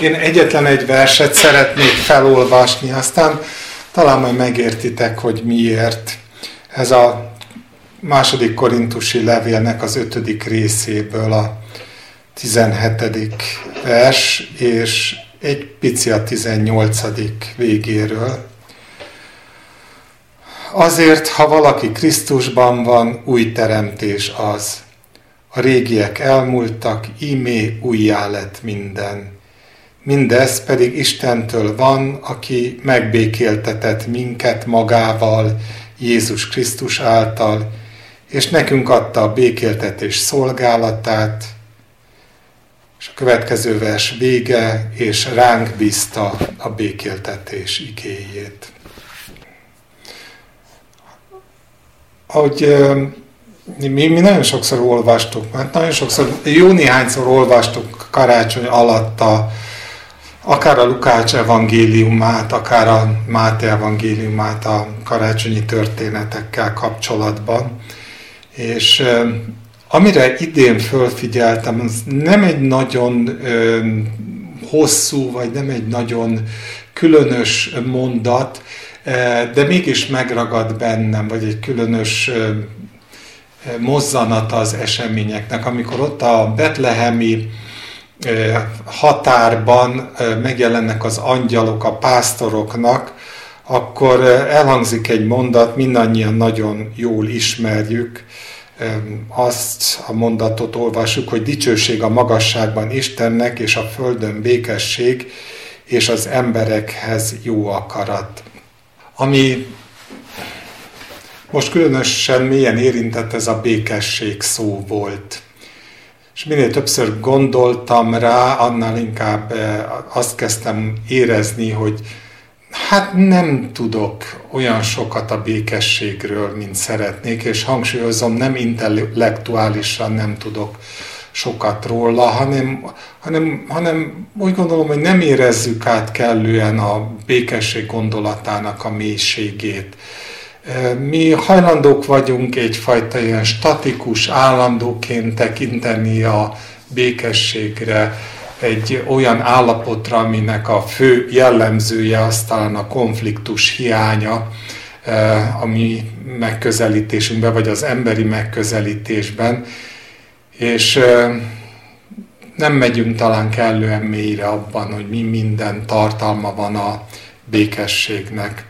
Én egyetlen egy verset szeretnék felolvasni, aztán talán majd megértitek, hogy miért. Ez a második korintusi levélnek az ötödik részéből a 17. vers, és egy pici a 18. végéről. Azért, ha valaki Krisztusban van, új teremtés az. A régiek elmúltak, ímé újjá lett minden. Mindez pedig Istentől van, aki megbékéltetett minket magával, Jézus Krisztus által, és nekünk adta a békéltetés szolgálatát, és a következő vers vége, és ránk bízta a békéltetés igéjét. Ahogy mi, mi nagyon sokszor olvastuk, mert nagyon sokszor, jó néhányszor olvastuk karácsony alatt a, akár a Lukács evangéliumát, akár a Máté evangéliumát a karácsonyi történetekkel kapcsolatban. És amire idén fölfigyeltem, az nem egy nagyon ö, hosszú, vagy nem egy nagyon különös mondat, de mégis megragad bennem, vagy egy különös mozzanat az eseményeknek, amikor ott a betlehemi határban megjelennek az angyalok a pásztoroknak, akkor elhangzik egy mondat, mindannyian nagyon jól ismerjük, azt a mondatot olvassuk, hogy dicsőség a magasságban Istennek, és a földön békesség, és az emberekhez jó akarat. Ami most különösen mélyen érintett ez a békesség szó volt. És minél többször gondoltam rá, annál inkább eh, azt kezdtem érezni, hogy hát nem tudok olyan sokat a békességről, mint szeretnék, és hangsúlyozom, nem intellektuálisan nem tudok sokat róla, hanem, hanem, hanem úgy gondolom, hogy nem érezzük át kellően a békesség gondolatának a mélységét. Mi hajlandók vagyunk egyfajta ilyen statikus, állandóként tekinteni a békességre, egy olyan állapotra, aminek a fő jellemzője aztán a konfliktus hiánya, a mi megközelítésünkben, vagy az emberi megközelítésben, és nem megyünk talán kellően mélyre abban, hogy mi minden tartalma van a békességnek.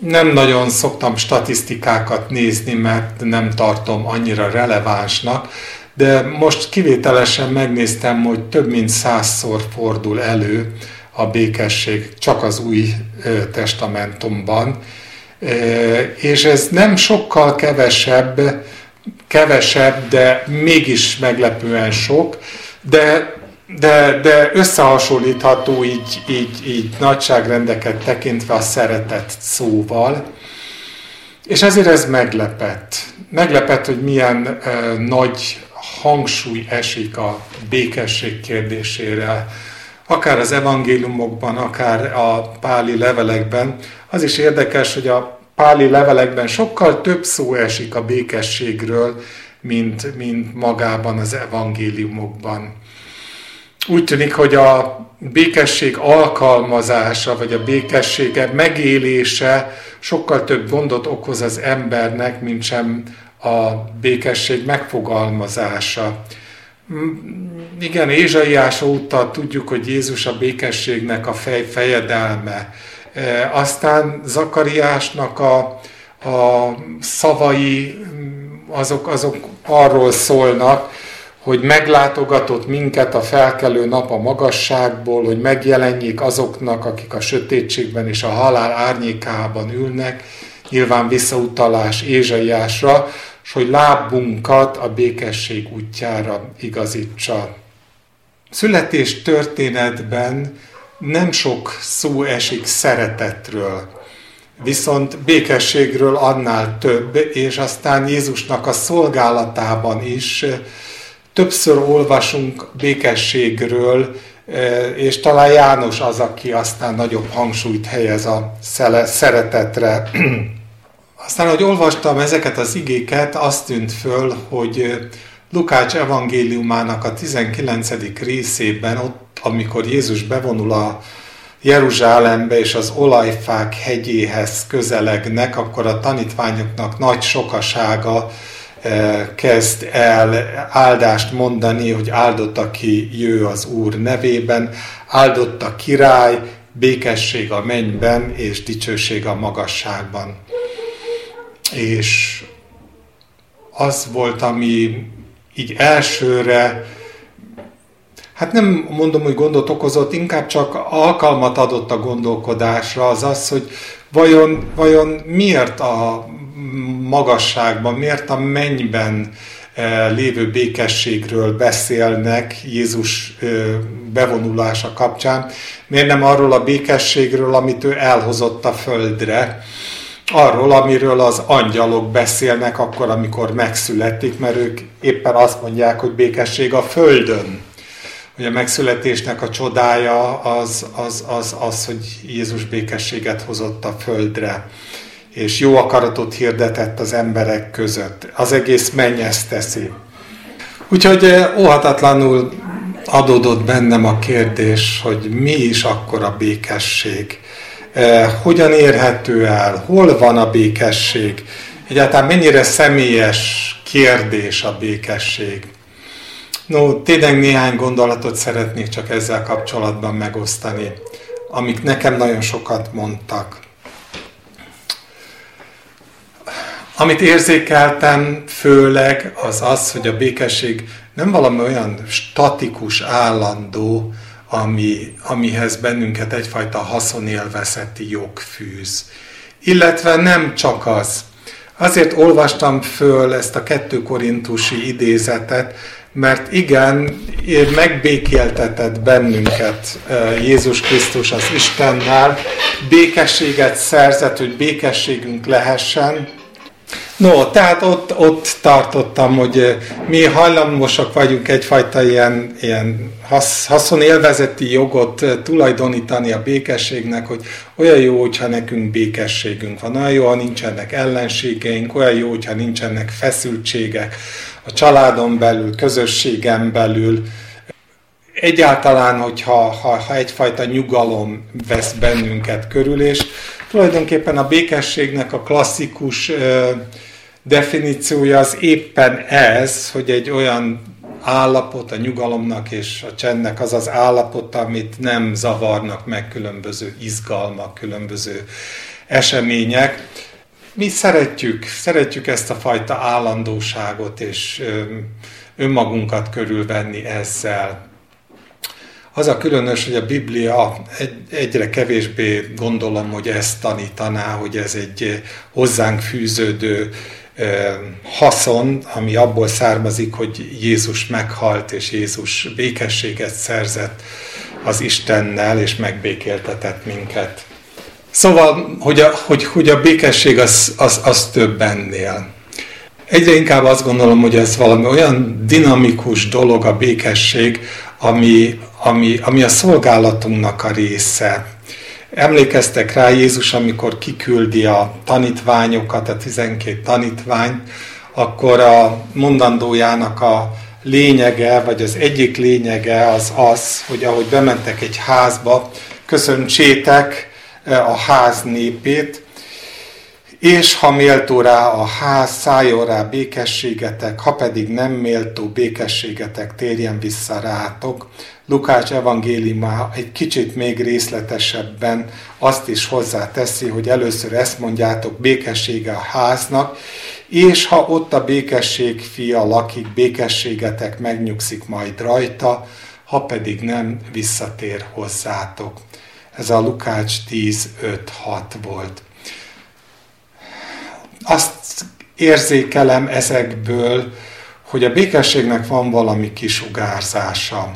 Nem nagyon szoktam statisztikákat nézni, mert nem tartom annyira relevánsnak, de most kivételesen megnéztem, hogy több mint százszor fordul elő a békesség csak az új testamentumban, és ez nem sokkal kevesebb, kevesebb, de mégis meglepően sok, de, de, de összehasonlítható így, így, így nagyságrendeket tekintve a szeretet szóval. És ezért ez meglepett. Meglepett, hogy milyen uh, nagy hangsúly esik a békesség kérdésére, akár az evangéliumokban, akár a páli levelekben. Az is érdekes, hogy a páli levelekben sokkal több szó esik a békességről, mint, mint magában az evangéliumokban. Úgy tűnik, hogy a békesség alkalmazása, vagy a békessége megélése sokkal több gondot okoz az embernek, mint sem a békesség megfogalmazása. Igen, Ézsaiás óta tudjuk, hogy Jézus a békességnek a fej, fejedelme. E, aztán Zakariásnak a, a szavai, azok, azok arról szólnak, hogy meglátogatott minket a felkelő nap a magasságból, hogy megjelenjék azoknak, akik a sötétségben és a halál árnyékában ülnek, nyilván visszautalás Ézsaiásra, és hogy lábunkat a békesség útjára igazítsa. Születés történetben nem sok szó esik szeretetről, viszont békességről annál több, és aztán Jézusnak a szolgálatában is többször olvasunk békességről, és talán János az, aki aztán nagyobb hangsúlyt helyez a szeretetre. Aztán, hogy olvastam ezeket az igéket, azt tűnt föl, hogy Lukács evangéliumának a 19. részében, ott, amikor Jézus bevonul a Jeruzsálembe és az olajfák hegyéhez közelegnek, akkor a tanítványoknak nagy sokasága kezd el áldást mondani, hogy áldott, aki jő az Úr nevében, áldott a király, békesség a mennyben és dicsőség a magasságban. És az volt, ami így elsőre, hát nem mondom, hogy gondot okozott, inkább csak alkalmat adott a gondolkodásra, az az, hogy vajon, vajon miért a magasságban, miért a mennyben eh, lévő békességről beszélnek Jézus eh, bevonulása kapcsán, miért nem arról a békességről, amit ő elhozott a földre, arról, amiről az angyalok beszélnek akkor, amikor megszületik, mert ők éppen azt mondják, hogy békesség a földön. Hogy a megszületésnek a csodája az, az, az, az hogy Jézus békességet hozott a földre, és jó akaratot hirdetett az emberek között. Az egész menny teszi. Úgyhogy eh, óhatatlanul adódott bennem a kérdés, hogy mi is akkor a békesség hogyan érhető el, hol van a békesség, egyáltalán mennyire személyes kérdés a békesség. No, tényleg néhány gondolatot szeretnék csak ezzel kapcsolatban megosztani, amik nekem nagyon sokat mondtak. Amit érzékeltem főleg az az, hogy a békesség nem valami olyan statikus, állandó, ami, amihez bennünket egyfajta haszonélvezeti jog fűz. Illetve nem csak az. Azért olvastam föl ezt a kettő korintusi idézetet, mert igen, megbékéltetett bennünket Jézus Krisztus az Istennel, békességet szerzett, hogy békességünk lehessen, No, tehát ott, ott tartottam, hogy mi hajlamosak vagyunk egyfajta ilyen, ilyen hasz, haszonélvezeti jogot tulajdonítani a békességnek, hogy olyan jó, hogyha nekünk békességünk van, olyan jó, ha nincsenek ellenségeink, olyan jó, hogyha nincsenek feszültségek a családon belül, közösségen belül, egyáltalán, hogyha ha, ha egyfajta nyugalom vesz bennünket körül, és tulajdonképpen a békességnek a klasszikus definíciója az éppen ez, hogy egy olyan állapot a nyugalomnak és a csendnek az az állapot, amit nem zavarnak meg különböző izgalmak, különböző események. Mi szeretjük, szeretjük ezt a fajta állandóságot és önmagunkat körülvenni ezzel. Az a különös, hogy a Biblia egy, egyre kevésbé gondolom, hogy ezt tanítaná, hogy ez egy hozzánk fűződő haszon, ami abból származik, hogy Jézus meghalt, és Jézus békességet szerzett az Istennel, és megbékéltetett minket. Szóval, hogy a, hogy, hogy a békesség az, az, az több ennél. Egyre inkább azt gondolom, hogy ez valami olyan dinamikus dolog a békesség, ami, ami, ami a szolgálatunknak a része. Emlékeztek rá Jézus, amikor kiküldi a tanítványokat, a 12 tanítvány, akkor a mondandójának a lényege, vagy az egyik lényege az az, hogy ahogy bementek egy házba, köszöntsétek e, a ház népét, és ha méltó rá a ház, szálljon rá békességetek, ha pedig nem méltó békességetek, térjen vissza rátok. Lukács evangéliuma egy kicsit még részletesebben azt is hozzáteszi, hogy először ezt mondjátok, békessége a háznak, és ha ott a békesség fia lakik, békességetek megnyugszik majd rajta, ha pedig nem, visszatér hozzátok. Ez a Lukács 10.5.6 volt. Azt érzékelem ezekből, hogy a békességnek van valami kisugárzása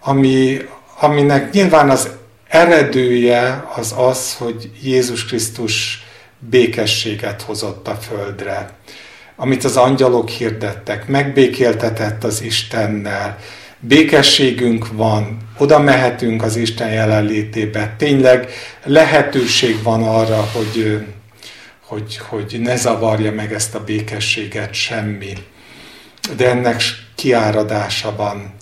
ami, aminek nyilván az eredője az az, hogy Jézus Krisztus békességet hozott a földre, amit az angyalok hirdettek, megbékéltetett az Istennel, békességünk van, oda mehetünk az Isten jelenlétébe, tényleg lehetőség van arra, hogy, hogy, hogy ne zavarja meg ezt a békességet semmi. De ennek kiáradása van.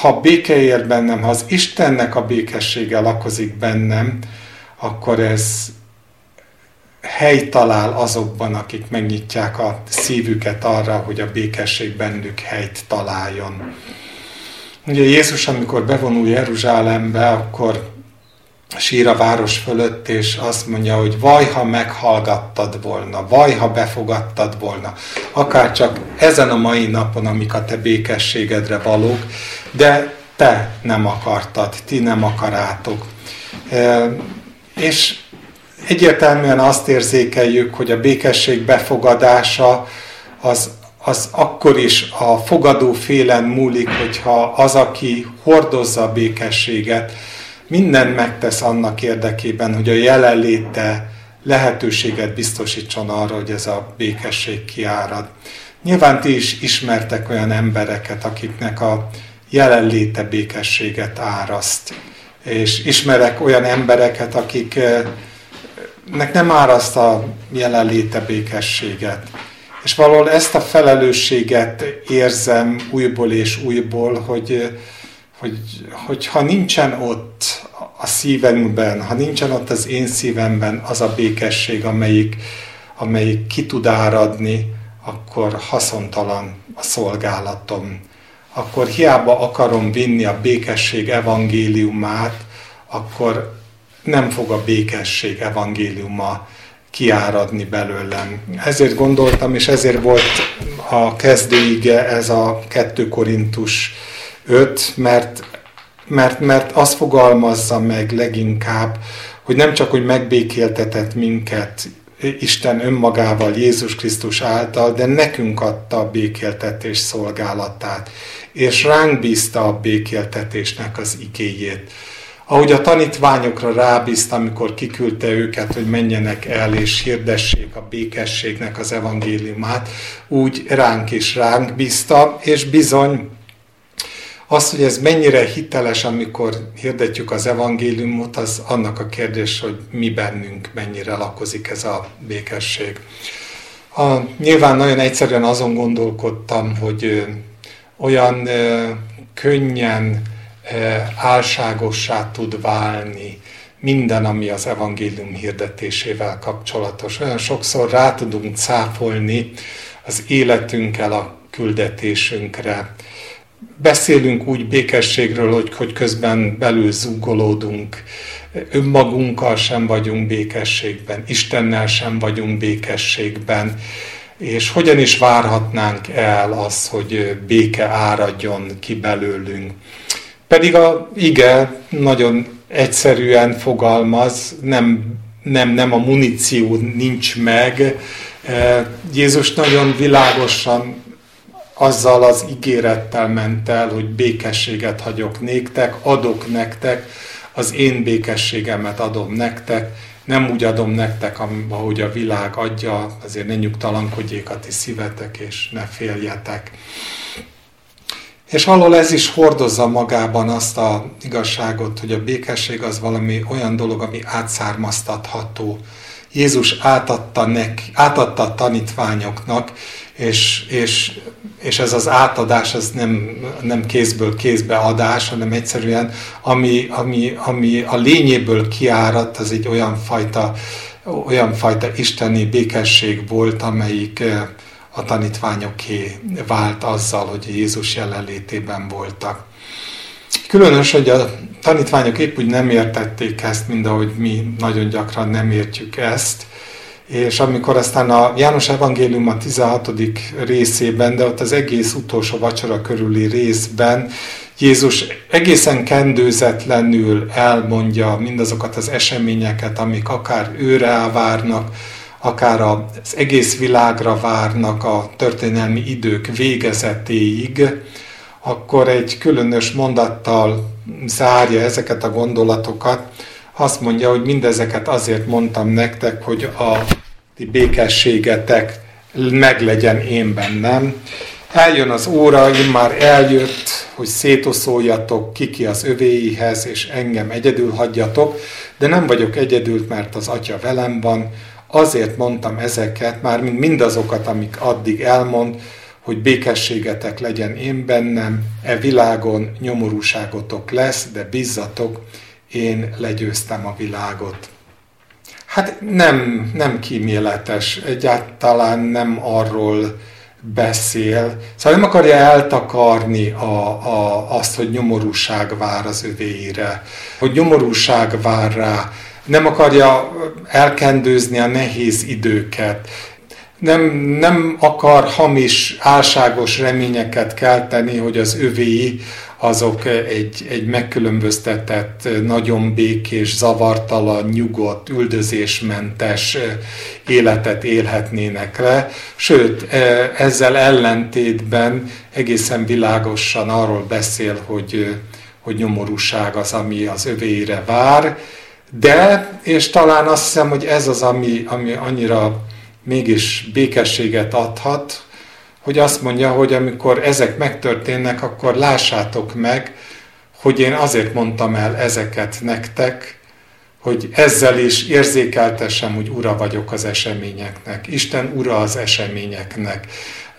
Ha béke ér bennem, ha az Istennek a békessége lakozik bennem, akkor ez hely talál azokban, akik megnyitják a szívüket arra, hogy a békesség bennük helyt találjon. Ugye Jézus, amikor bevonul Jeruzsálembe, akkor sír a város fölött, és azt mondja, hogy vaj, ha meghallgattad volna, vaj, ha befogadtad volna, akár csak ezen a mai napon, amik a te békességedre valók, de te nem akartad, ti nem akarátok. E, és egyértelműen azt érzékeljük, hogy a békesség befogadása az, az akkor is a fogadó félen múlik, hogyha az, aki hordozza a békességet, minden megtesz annak érdekében, hogy a jelenléte lehetőséget biztosítson arra, hogy ez a békesség kiárad. Nyilván ti is ismertek olyan embereket, akiknek a jelenléte békességet áraszt. És ismerek olyan embereket, akiknek nem áraszt a jelenléte békességet. És valahol ezt a felelősséget érzem újból és újból, hogy, hogy, hogy ha nincsen ott a szívemben, ha nincsen ott az én szívemben az a békesség, amelyik, amelyik ki tud áradni, akkor haszontalan a szolgálatom. Akkor hiába akarom vinni a békesség evangéliumát, akkor nem fog a békesség evangéliuma kiáradni belőlem. Ezért gondoltam, és ezért volt a kezdőige ez a 2 Korintus 5, mert, mert, mert az fogalmazza meg leginkább, hogy nem csak, hogy megbékéltetett minket Isten önmagával, Jézus Krisztus által, de nekünk adta a békéltetés szolgálatát, és ránk bízta a békéltetésnek az igéjét. Ahogy a tanítványokra rábízta, amikor kiküldte őket, hogy menjenek el és hirdessék a békességnek az evangéliumát, úgy ránk is ránk bízta, és bizony az, hogy ez mennyire hiteles, amikor hirdetjük az evangéliumot, az annak a kérdés, hogy mi bennünk mennyire lakozik ez a békesség. A, nyilván nagyon egyszerűen azon gondolkodtam, hogy ö, olyan ö, könnyen ö, álságossá tud válni minden, ami az evangélium hirdetésével kapcsolatos. Olyan sokszor rá tudunk cáfolni az életünkkel a küldetésünkre, beszélünk úgy békességről, hogy, hogy közben belül zúgolódunk, önmagunkkal sem vagyunk békességben, Istennel sem vagyunk békességben, és hogyan is várhatnánk el az, hogy béke áradjon ki belőlünk. Pedig a ige nagyon egyszerűen fogalmaz, nem, nem, nem a muníció nincs meg. Jézus nagyon világosan azzal az ígérettel ment el, hogy békességet hagyok néktek, adok nektek, az én békességemet adom nektek, nem úgy adom nektek, ahogy a világ adja, azért ne nyugtalankodjék a ti szívetek, és ne féljetek. És valahol ez is hordozza magában azt a igazságot, hogy a békesség az valami olyan dolog, ami átszármaztatható. Jézus átadta, neki, átadta a tanítványoknak, és, és, és ez az átadás az nem, nem kézből kézbe adás, hanem egyszerűen ami, ami, ami a lényéből kiáradt, az egy olyan fajta, olyan fajta isteni békesség volt, amelyik eh, a tanítványoké vált azzal, hogy Jézus jelenlétében voltak. Különös, hogy a tanítványok épp úgy nem értették ezt, mint ahogy mi nagyon gyakran nem értjük ezt, és amikor aztán a János Evangélium a 16. részében, de ott az egész utolsó vacsora körüli részben Jézus egészen kendőzetlenül elmondja mindazokat az eseményeket, amik akár őre várnak, akár az egész világra várnak a történelmi idők végezetéig, akkor egy különös mondattal zárja ezeket a gondolatokat, azt mondja, hogy mindezeket azért mondtam nektek, hogy a ti békességetek meglegyen én bennem. Eljön az óra, én már eljött, hogy szétoszoljatok kiki az övéihez, és engem egyedül hagyjatok, de nem vagyok egyedül, mert az Atya velem van, azért mondtam ezeket, már mind mindazokat, amik addig elmond, hogy békességetek legyen én bennem, e világon nyomorúságotok lesz, de bizzatok, én legyőztem a világot. Hát nem, nem kíméletes, egyáltalán nem arról beszél. Szóval nem akarja eltakarni a, a, azt, hogy nyomorúság vár az övéire, hogy nyomorúság vár rá, nem akarja elkendőzni a nehéz időket, nem, nem akar hamis, álságos reményeket kelteni, hogy az övéi azok egy, egy megkülönböztetett, nagyon békés, zavartalan, nyugodt, üldözésmentes életet élhetnének le. Sőt, ezzel ellentétben egészen világosan arról beszél, hogy, hogy nyomorúság az, ami az övéire vár, de, és talán azt hiszem, hogy ez az, ami, ami annyira mégis békességet adhat, hogy azt mondja, hogy amikor ezek megtörténnek, akkor lássátok meg, hogy én azért mondtam el ezeket nektek, hogy ezzel is érzékeltessem, hogy ura vagyok az eseményeknek. Isten ura az eseményeknek.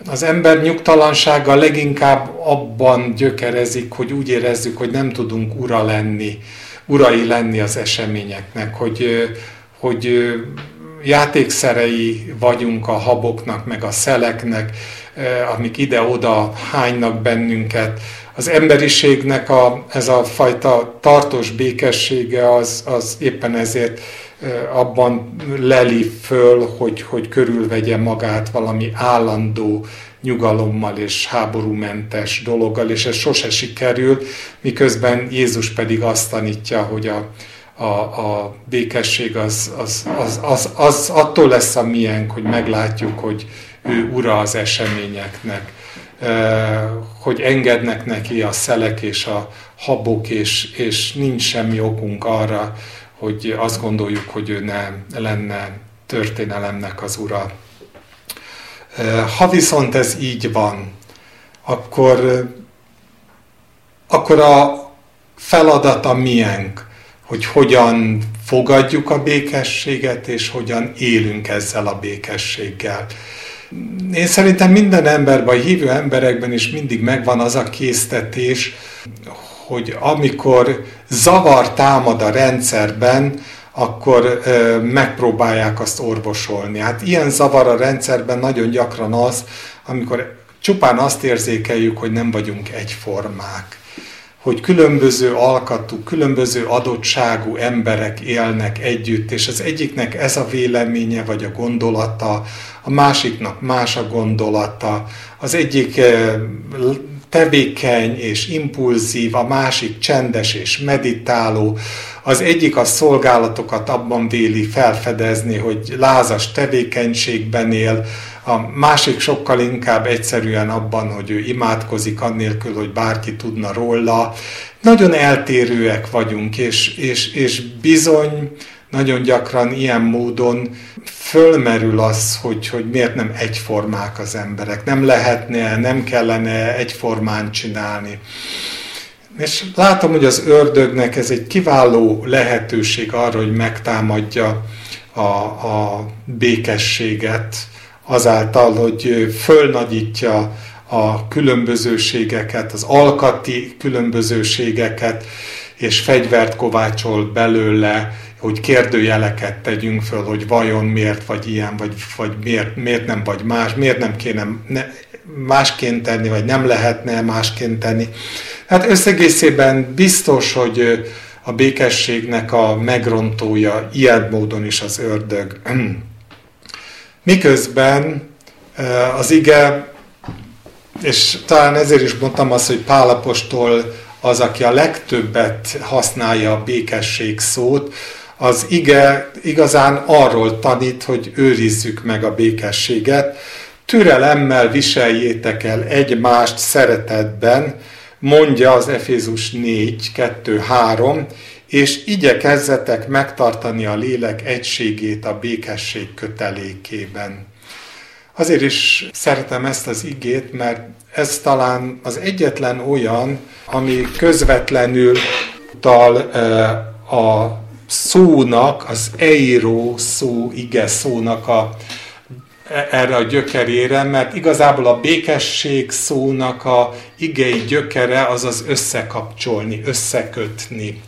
Az ember nyugtalansága leginkább abban gyökerezik, hogy úgy érezzük, hogy nem tudunk ura lenni, urai lenni az eseményeknek, hogy, hogy játékszerei vagyunk a haboknak, meg a szeleknek, amik ide-oda hánynak bennünket. Az emberiségnek a, ez a fajta tartós békessége az, az éppen ezért eh, abban leli föl, hogy, hogy körülvegye magát valami állandó nyugalommal és háborúmentes dologgal, és ez sose sikerül, miközben Jézus pedig azt tanítja, hogy a, a, a békesség az, az, az, az, az attól lesz a miénk, hogy meglátjuk, hogy ő ura az eseményeknek, hogy engednek neki a szelek és a habok, és, és nincs semmi okunk arra, hogy azt gondoljuk, hogy ő nem lenne történelemnek az ura. Ha viszont ez így van, akkor, akkor a feladata miénk, hogy hogyan fogadjuk a békességet, és hogyan élünk ezzel a békességgel. Én szerintem minden emberben, a hívő emberekben is mindig megvan az a késztetés, hogy amikor zavar támad a rendszerben, akkor ö, megpróbálják azt orvosolni. Hát ilyen zavar a rendszerben nagyon gyakran az, amikor csupán azt érzékeljük, hogy nem vagyunk egyformák hogy különböző alkatú, különböző adottságú emberek élnek együtt, és az egyiknek ez a véleménye vagy a gondolata, a másiknak más a gondolata, az egyik eh, tevékeny és impulzív, a másik csendes és meditáló, az egyik a szolgálatokat abban véli felfedezni, hogy lázas tevékenységben él, a másik sokkal inkább egyszerűen abban, hogy ő imádkozik, annélkül, hogy bárki tudna róla. Nagyon eltérőek vagyunk, és, és, és bizony nagyon gyakran ilyen módon fölmerül az, hogy, hogy miért nem egyformák az emberek. Nem lehetne, nem kellene egyformán csinálni. És látom, hogy az ördögnek ez egy kiváló lehetőség arra, hogy megtámadja a, a békességet, azáltal, hogy fölnagyítja a különbözőségeket, az alkati különbözőségeket, és fegyvert kovácsol belőle, hogy kérdőjeleket tegyünk föl, hogy vajon miért vagy ilyen, vagy, vagy miért, miért nem vagy más, miért nem kéne ne, másként tenni, vagy nem lehetne másként tenni. Hát összegészében biztos, hogy a békességnek a megrontója ilyen módon is az ördög. Miközben az ige, és talán ezért is mondtam azt, hogy Pálapostól az, aki a legtöbbet használja a békesség szót, az ige igazán arról tanít, hogy őrizzük meg a békességet, türelemmel viseljétek el egymást szeretetben, mondja az Efézus 4, 2, 3, és igyekezzetek megtartani a lélek egységét a békesség kötelékében. Azért is szeretem ezt az igét, mert ez talán az egyetlen olyan, ami közvetlenül utal a szónak, az eiro szó, ige szónak a, erre a gyökerére, mert igazából a békesség szónak a igei gyökere az az összekapcsolni, összekötni.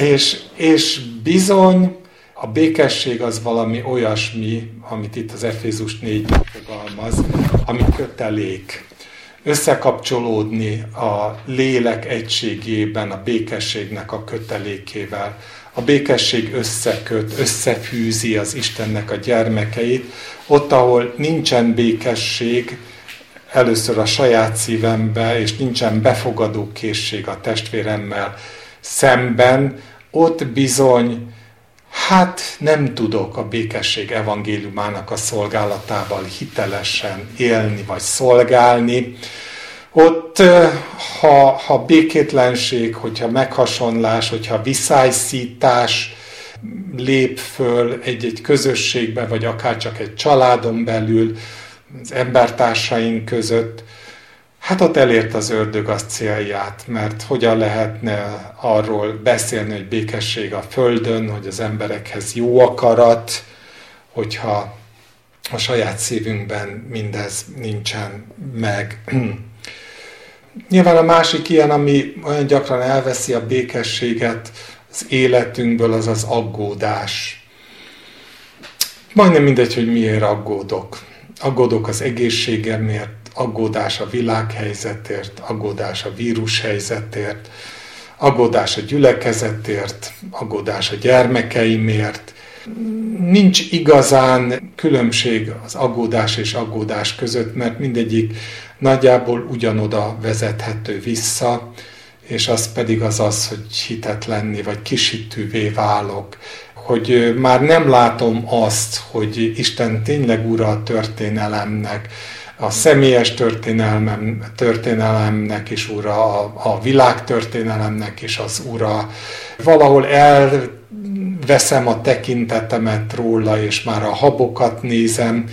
És, és bizony a békesség az valami olyasmi, amit itt az Efézus 4 fogalmaz, ami kötelék. Összekapcsolódni a lélek egységében, a békességnek a kötelékével. A békesség összeköt, összefűzi az Istennek a gyermekeit. Ott, ahol nincsen békesség, először a saját szívembe, és nincsen befogadó készség a testvéremmel szemben, ott bizony Hát nem tudok a békesség evangéliumának a szolgálatával hitelesen élni vagy szolgálni. Ott, ha, ha békétlenség, hogyha meghasonlás, hogyha viszályszítás lép föl egy-egy közösségbe, vagy akár csak egy családon belül, az embertársaink között, Hát ott elért az ördög az célját, mert hogyan lehetne arról beszélni, hogy békesség a Földön, hogy az emberekhez jó akarat, hogyha a saját szívünkben mindez nincsen meg. Nyilván a másik ilyen, ami olyan gyakran elveszi a békességet az életünkből, az az aggódás. Majdnem mindegy, hogy miért aggódok. Aggódok az egészségemért, aggódás a világhelyzetért, aggódás a vírushelyzetért, aggódás a gyülekezetért, aggódás a gyermekeimért. Nincs igazán különbség az aggódás és aggódás között, mert mindegyik nagyjából ugyanoda vezethető vissza, és az pedig az az, hogy hitetlenni, vagy kisítővé válok, hogy már nem látom azt, hogy Isten tényleg ura a történelemnek, a személyes történelmem, történelemnek is ura, a, a világtörténelemnek is az ura. Valahol elveszem a tekintetemet róla, és már a habokat nézem,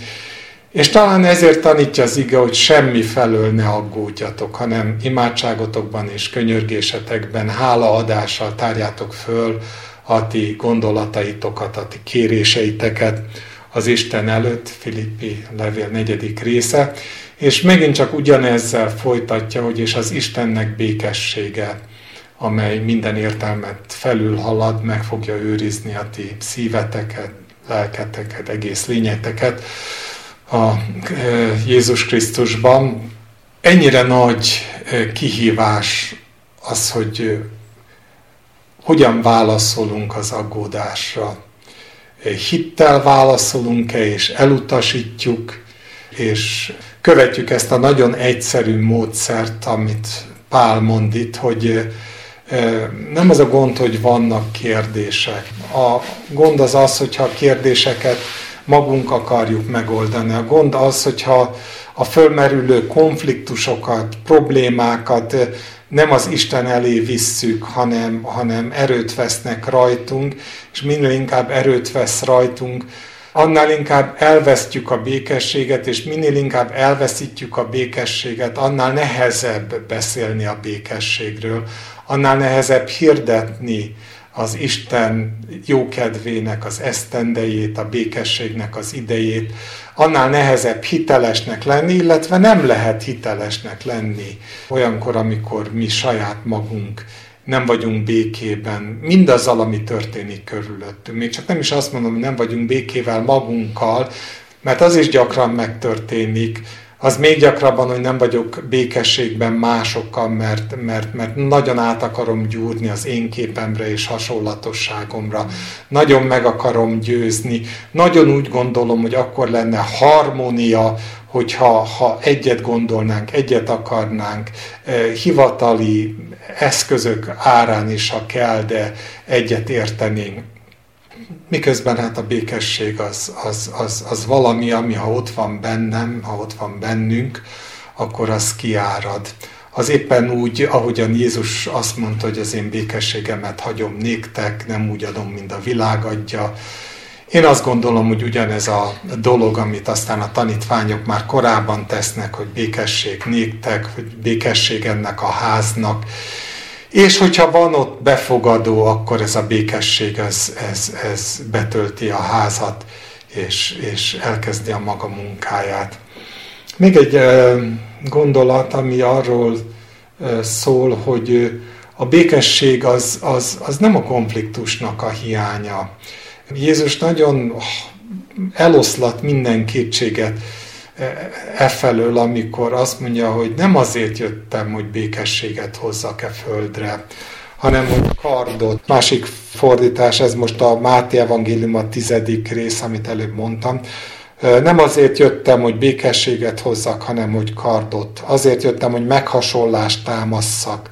és talán ezért tanítja az ige, hogy semmi felől ne aggódjatok, hanem imádságotokban és könyörgésetekben hálaadással tárjátok föl a ti gondolataitokat, a ti kéréseiteket. Az Isten előtt, Filippi levél negyedik része, és megint csak ugyanezzel folytatja, hogy és az Istennek békessége, amely minden értelmet felülhalad, meg fogja őrizni a ti szíveteket, lelketeket, egész lényeteket a e, Jézus Krisztusban. Ennyire nagy e, kihívás az, hogy e, hogyan válaszolunk az aggódásra, hittel válaszolunk-e, és elutasítjuk, és követjük ezt a nagyon egyszerű módszert, amit Pál mond itt, hogy nem az a gond, hogy vannak kérdések. A gond az az, hogyha a kérdéseket magunk akarjuk megoldani. A gond az, hogyha a fölmerülő konfliktusokat, problémákat nem az Isten elé visszük, hanem, hanem erőt vesznek rajtunk, és minél inkább erőt vesz rajtunk, annál inkább elvesztjük a békességet, és minél inkább elveszítjük a békességet, annál nehezebb beszélni a békességről, annál nehezebb hirdetni az Isten jókedvének az esztendejét, a békességnek az idejét, annál nehezebb hitelesnek lenni, illetve nem lehet hitelesnek lenni olyankor, amikor mi saját magunk nem vagyunk békében mindazzal, ami történik körülöttünk. Még csak nem is azt mondom, hogy nem vagyunk békével magunkkal, mert az is gyakran megtörténik, az még gyakrabban, hogy nem vagyok békességben másokkal, mert, mert, mert nagyon át akarom gyúrni az én képemre és hasonlatosságomra. Nagyon meg akarom győzni. Nagyon úgy gondolom, hogy akkor lenne harmónia, hogyha ha egyet gondolnánk, egyet akarnánk, eh, hivatali eszközök árán is, ha kell, de egyet értenénk. Miközben hát a békesség az, az, az, az valami, ami ha ott van bennem, ha ott van bennünk, akkor az kiárad. Az éppen úgy, ahogyan Jézus azt mondta, hogy az én békességemet hagyom néktek, nem úgy adom, mint a világ adja. Én azt gondolom, hogy ugyanez a dolog, amit aztán a tanítványok már korábban tesznek, hogy békesség néktek, hogy békesség ennek a háznak, és hogyha van ott befogadó, akkor ez a békesség, ez, ez, ez betölti a házat, és, és elkezdi a maga munkáját. Még egy gondolat, ami arról szól, hogy a békesség az, az, az nem a konfliktusnak a hiánya. Jézus nagyon eloszlat minden kétséget e felől, amikor azt mondja, hogy nem azért jöttem, hogy békességet hozzak-e földre, hanem hogy kardot. Másik fordítás, ez most a Máté Evangélium a tizedik rész, amit előbb mondtam. Nem azért jöttem, hogy békességet hozzak, hanem hogy kardot. Azért jöttem, hogy meghasonlást támasszak.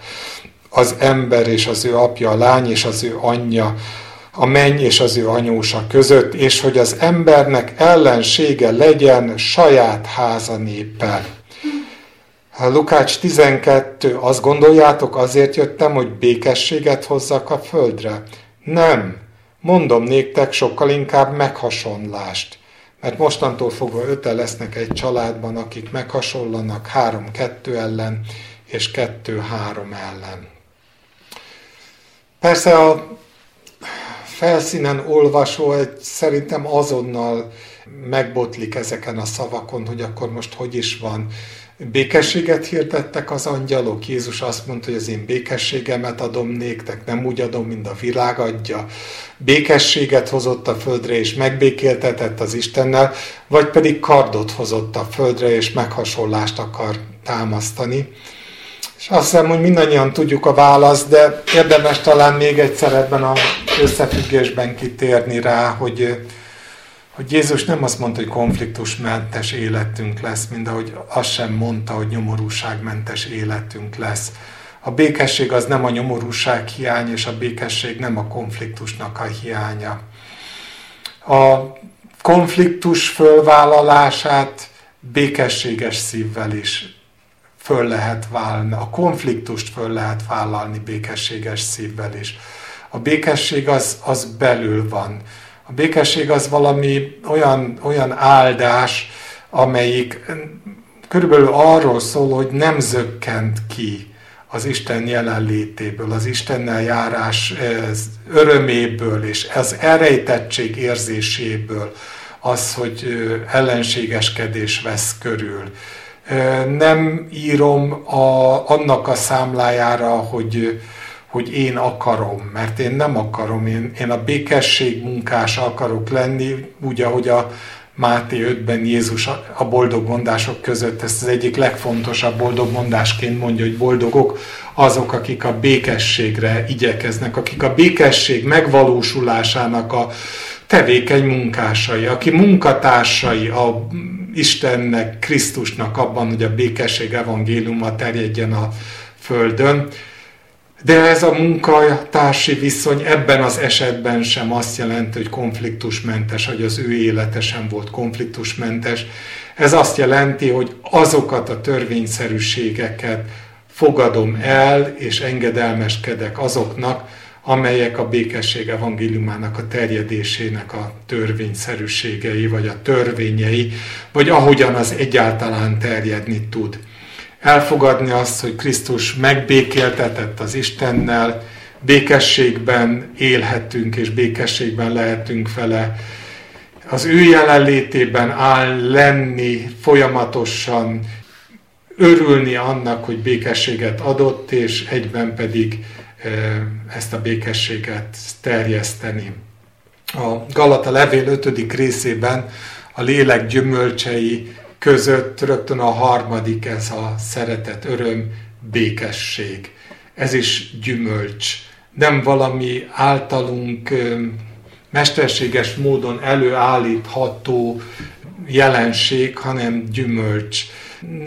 Az ember és az ő apja, a lány és az ő anyja, a menny és az ő anyósa között, és hogy az embernek ellensége legyen saját háza népe. Lukács 12, azt gondoljátok, azért jöttem, hogy békességet hozzak a földre? Nem, mondom néktek sokkal inkább meghasonlást. Mert mostantól fogva öte lesznek egy családban, akik meghasonlanak három-kettő ellen, és kettő-három ellen. Persze a felszínen olvasó egy szerintem azonnal megbotlik ezeken a szavakon, hogy akkor most hogy is van. Békességet hirdettek az angyalok. Jézus azt mondta, hogy az én békességemet adom néktek, nem úgy adom, mint a világ adja. Békességet hozott a földre, és megbékéltetett az Istennel, vagy pedig kardot hozott a földre, és meghasonlást akar támasztani. És azt hiszem, hogy mindannyian tudjuk a választ, de érdemes talán még egyszer ebben az összefüggésben kitérni rá, hogy, hogy Jézus nem azt mondta, hogy konfliktusmentes életünk lesz, mint ahogy azt sem mondta, hogy nyomorúságmentes életünk lesz. A békesség az nem a nyomorúság hiány, és a békesség nem a konfliktusnak a hiánya. A konfliktus fölvállalását békességes szívvel is föl lehet vállalni, a konfliktust föl lehet vállalni békességes szívvel is. A békesség az, az belül van. A békesség az valami olyan, olyan áldás, amelyik körülbelül arról szól, hogy nem zökkent ki az Isten jelenlétéből, az Istennel járás öröméből és az elrejtettség érzéséből az, hogy ellenségeskedés vesz körül nem írom a, annak a számlájára, hogy, hogy én akarom, mert én nem akarom, én, én a békesség munkás akarok lenni, úgy, ahogy a Máté 5-ben Jézus a boldog mondások között ezt az egyik legfontosabb boldog mondásként mondja, hogy boldogok azok, akik a békességre igyekeznek, akik a békesség megvalósulásának a tevékeny munkásai, aki munkatársai a Istennek, Krisztusnak abban, hogy a békesség evangéliuma terjedjen a Földön. De ez a munkatársi viszony ebben az esetben sem azt jelenti, hogy konfliktusmentes, hogy az ő élete sem volt konfliktusmentes. Ez azt jelenti, hogy azokat a törvényszerűségeket fogadom el, és engedelmeskedek azoknak, amelyek a békesség evangéliumának a terjedésének a törvényszerűségei, vagy a törvényei, vagy ahogyan az egyáltalán terjedni tud. Elfogadni azt, hogy Krisztus megbékéltetett az Istennel, békességben élhetünk, és békességben lehetünk vele, az ő jelenlétében áll lenni folyamatosan, örülni annak, hogy békességet adott, és egyben pedig ezt a békességet terjeszteni. A Galata levél 5. részében a lélek gyümölcsei között rögtön a harmadik ez a szeretet, öröm, békesség. Ez is gyümölcs. Nem valami általunk mesterséges módon előállítható jelenség, hanem gyümölcs.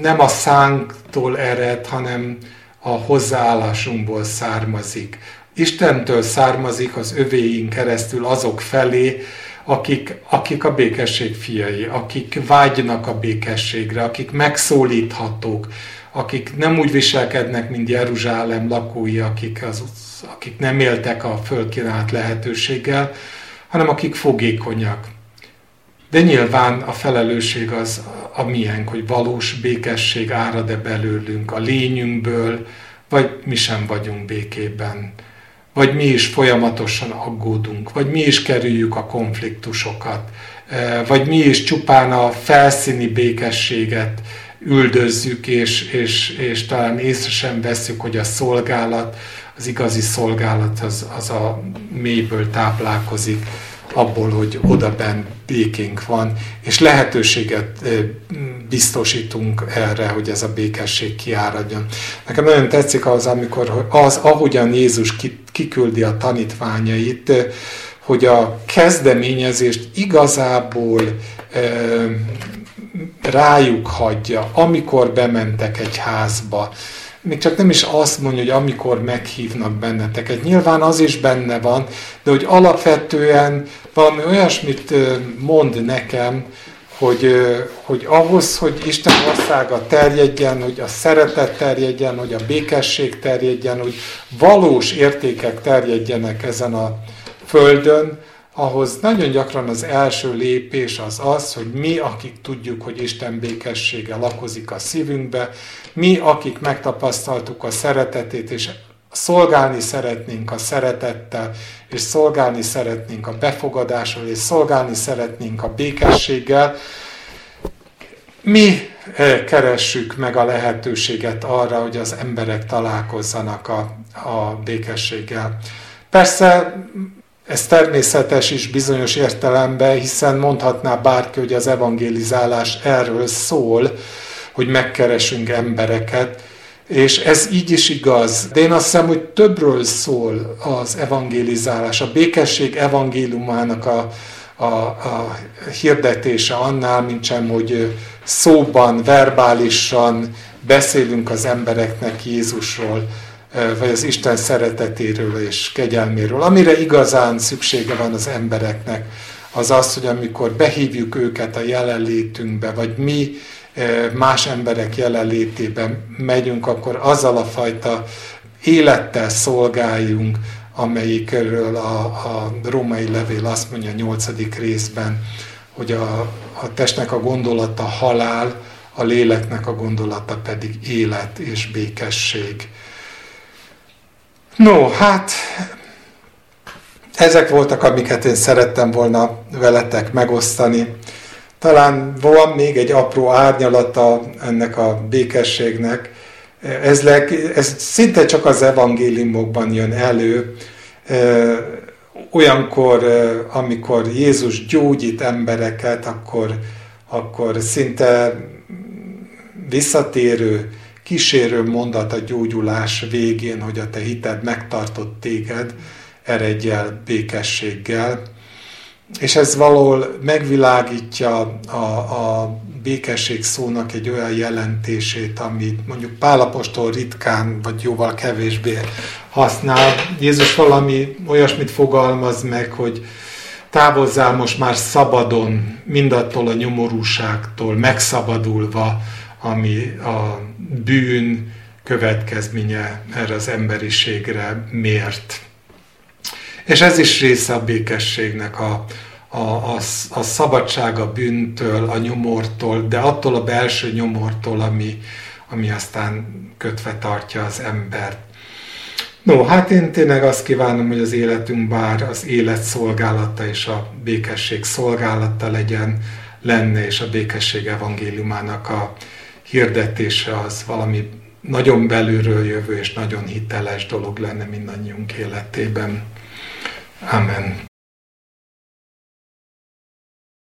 Nem a szánktól ered, hanem a hozzáállásunkból származik. Istentől származik az övéink keresztül azok felé, akik, akik a békesség fiai, akik vágynak a békességre, akik megszólíthatók, akik nem úgy viselkednek, mint Jeruzsálem lakói, akik, az, akik nem éltek a fölkínált lehetőséggel, hanem akik fogékonyak. De nyilván a felelősség az a miénk, hogy valós békesség árad-e belőlünk, a lényünkből, vagy mi sem vagyunk békében, vagy mi is folyamatosan aggódunk, vagy mi is kerüljük a konfliktusokat, vagy mi is csupán a felszíni békességet üldözzük, és, és, és talán észre sem veszük, hogy a szolgálat, az igazi szolgálat az, az a mélyből táplálkozik, abból, hogy oda benn békénk van, és lehetőséget biztosítunk erre, hogy ez a békesség kiáradjon. Nekem nagyon tetszik az, amikor az, ahogyan Jézus kiküldi a tanítványait, hogy a kezdeményezést igazából rájuk hagyja, amikor bementek egy házba. Még csak nem is azt mondja, hogy amikor meghívnak benneteket. Nyilván az is benne van, de hogy alapvetően valami olyasmit mond nekem, hogy, hogy ahhoz, hogy Isten országa terjedjen, hogy a szeretet terjedjen, hogy a békesség terjedjen, hogy valós értékek terjedjenek ezen a földön, ahhoz nagyon gyakran az első lépés az az, hogy mi, akik tudjuk, hogy Isten békessége lakozik a szívünkbe, mi, akik megtapasztaltuk a szeretetét, és szolgálni szeretnénk a szeretettel, és szolgálni szeretnénk a befogadással, és szolgálni szeretnénk a békességgel, mi eh, keressük meg a lehetőséget arra, hogy az emberek találkozzanak a, a békességgel. Persze ez természetes is bizonyos értelemben, hiszen mondhatná bárki, hogy az evangelizálás erről szól, hogy megkeresünk embereket, és ez így is igaz. De én azt hiszem, hogy többről szól az evangélizálás. A békesség evangéliumának a, a, a hirdetése annál, mint sem, hogy szóban, verbálisan beszélünk az embereknek Jézusról, vagy az Isten szeretetéről és kegyelméről. Amire igazán szüksége van az embereknek, az az, hogy amikor behívjuk őket a jelenlétünkbe, vagy mi más emberek jelenlétében megyünk, akkor azzal a fajta élettel szolgáljunk, amelyikről a, a római levél azt mondja a nyolcadik részben, hogy a, a testnek a gondolata halál, a léleknek a gondolata pedig élet és békesség. No, hát ezek voltak, amiket én szerettem volna veletek megosztani. Talán van még egy apró árnyalata ennek a békességnek. Ez, leg, ez szinte csak az evangéliumokban jön elő, olyankor, amikor Jézus gyógyít embereket, akkor, akkor szinte visszatérő, kísérő mondat a gyógyulás végén, hogy a te hited megtartott téged, eredj el békességgel. És ez valahol megvilágítja a, a békesség szónak egy olyan jelentését, amit mondjuk Pálapostól ritkán, vagy jóval kevésbé használ. Jézus valami olyasmit fogalmaz meg, hogy távozzál most már szabadon, mindattól a nyomorúságtól, megszabadulva, ami a bűn következménye erre az emberiségre mért. És ez is része a békességnek, a, a, a, a szabadság a bűntől, a nyomortól, de attól a belső nyomortól, ami, ami aztán kötve tartja az embert. No, hát én tényleg azt kívánom, hogy az életünk bár az élet szolgálata és a békesség szolgálata legyen, lenne, és a békesség evangéliumának a hirdetése az valami nagyon belülről jövő és nagyon hiteles dolog lenne mindannyiunk életében. Amen.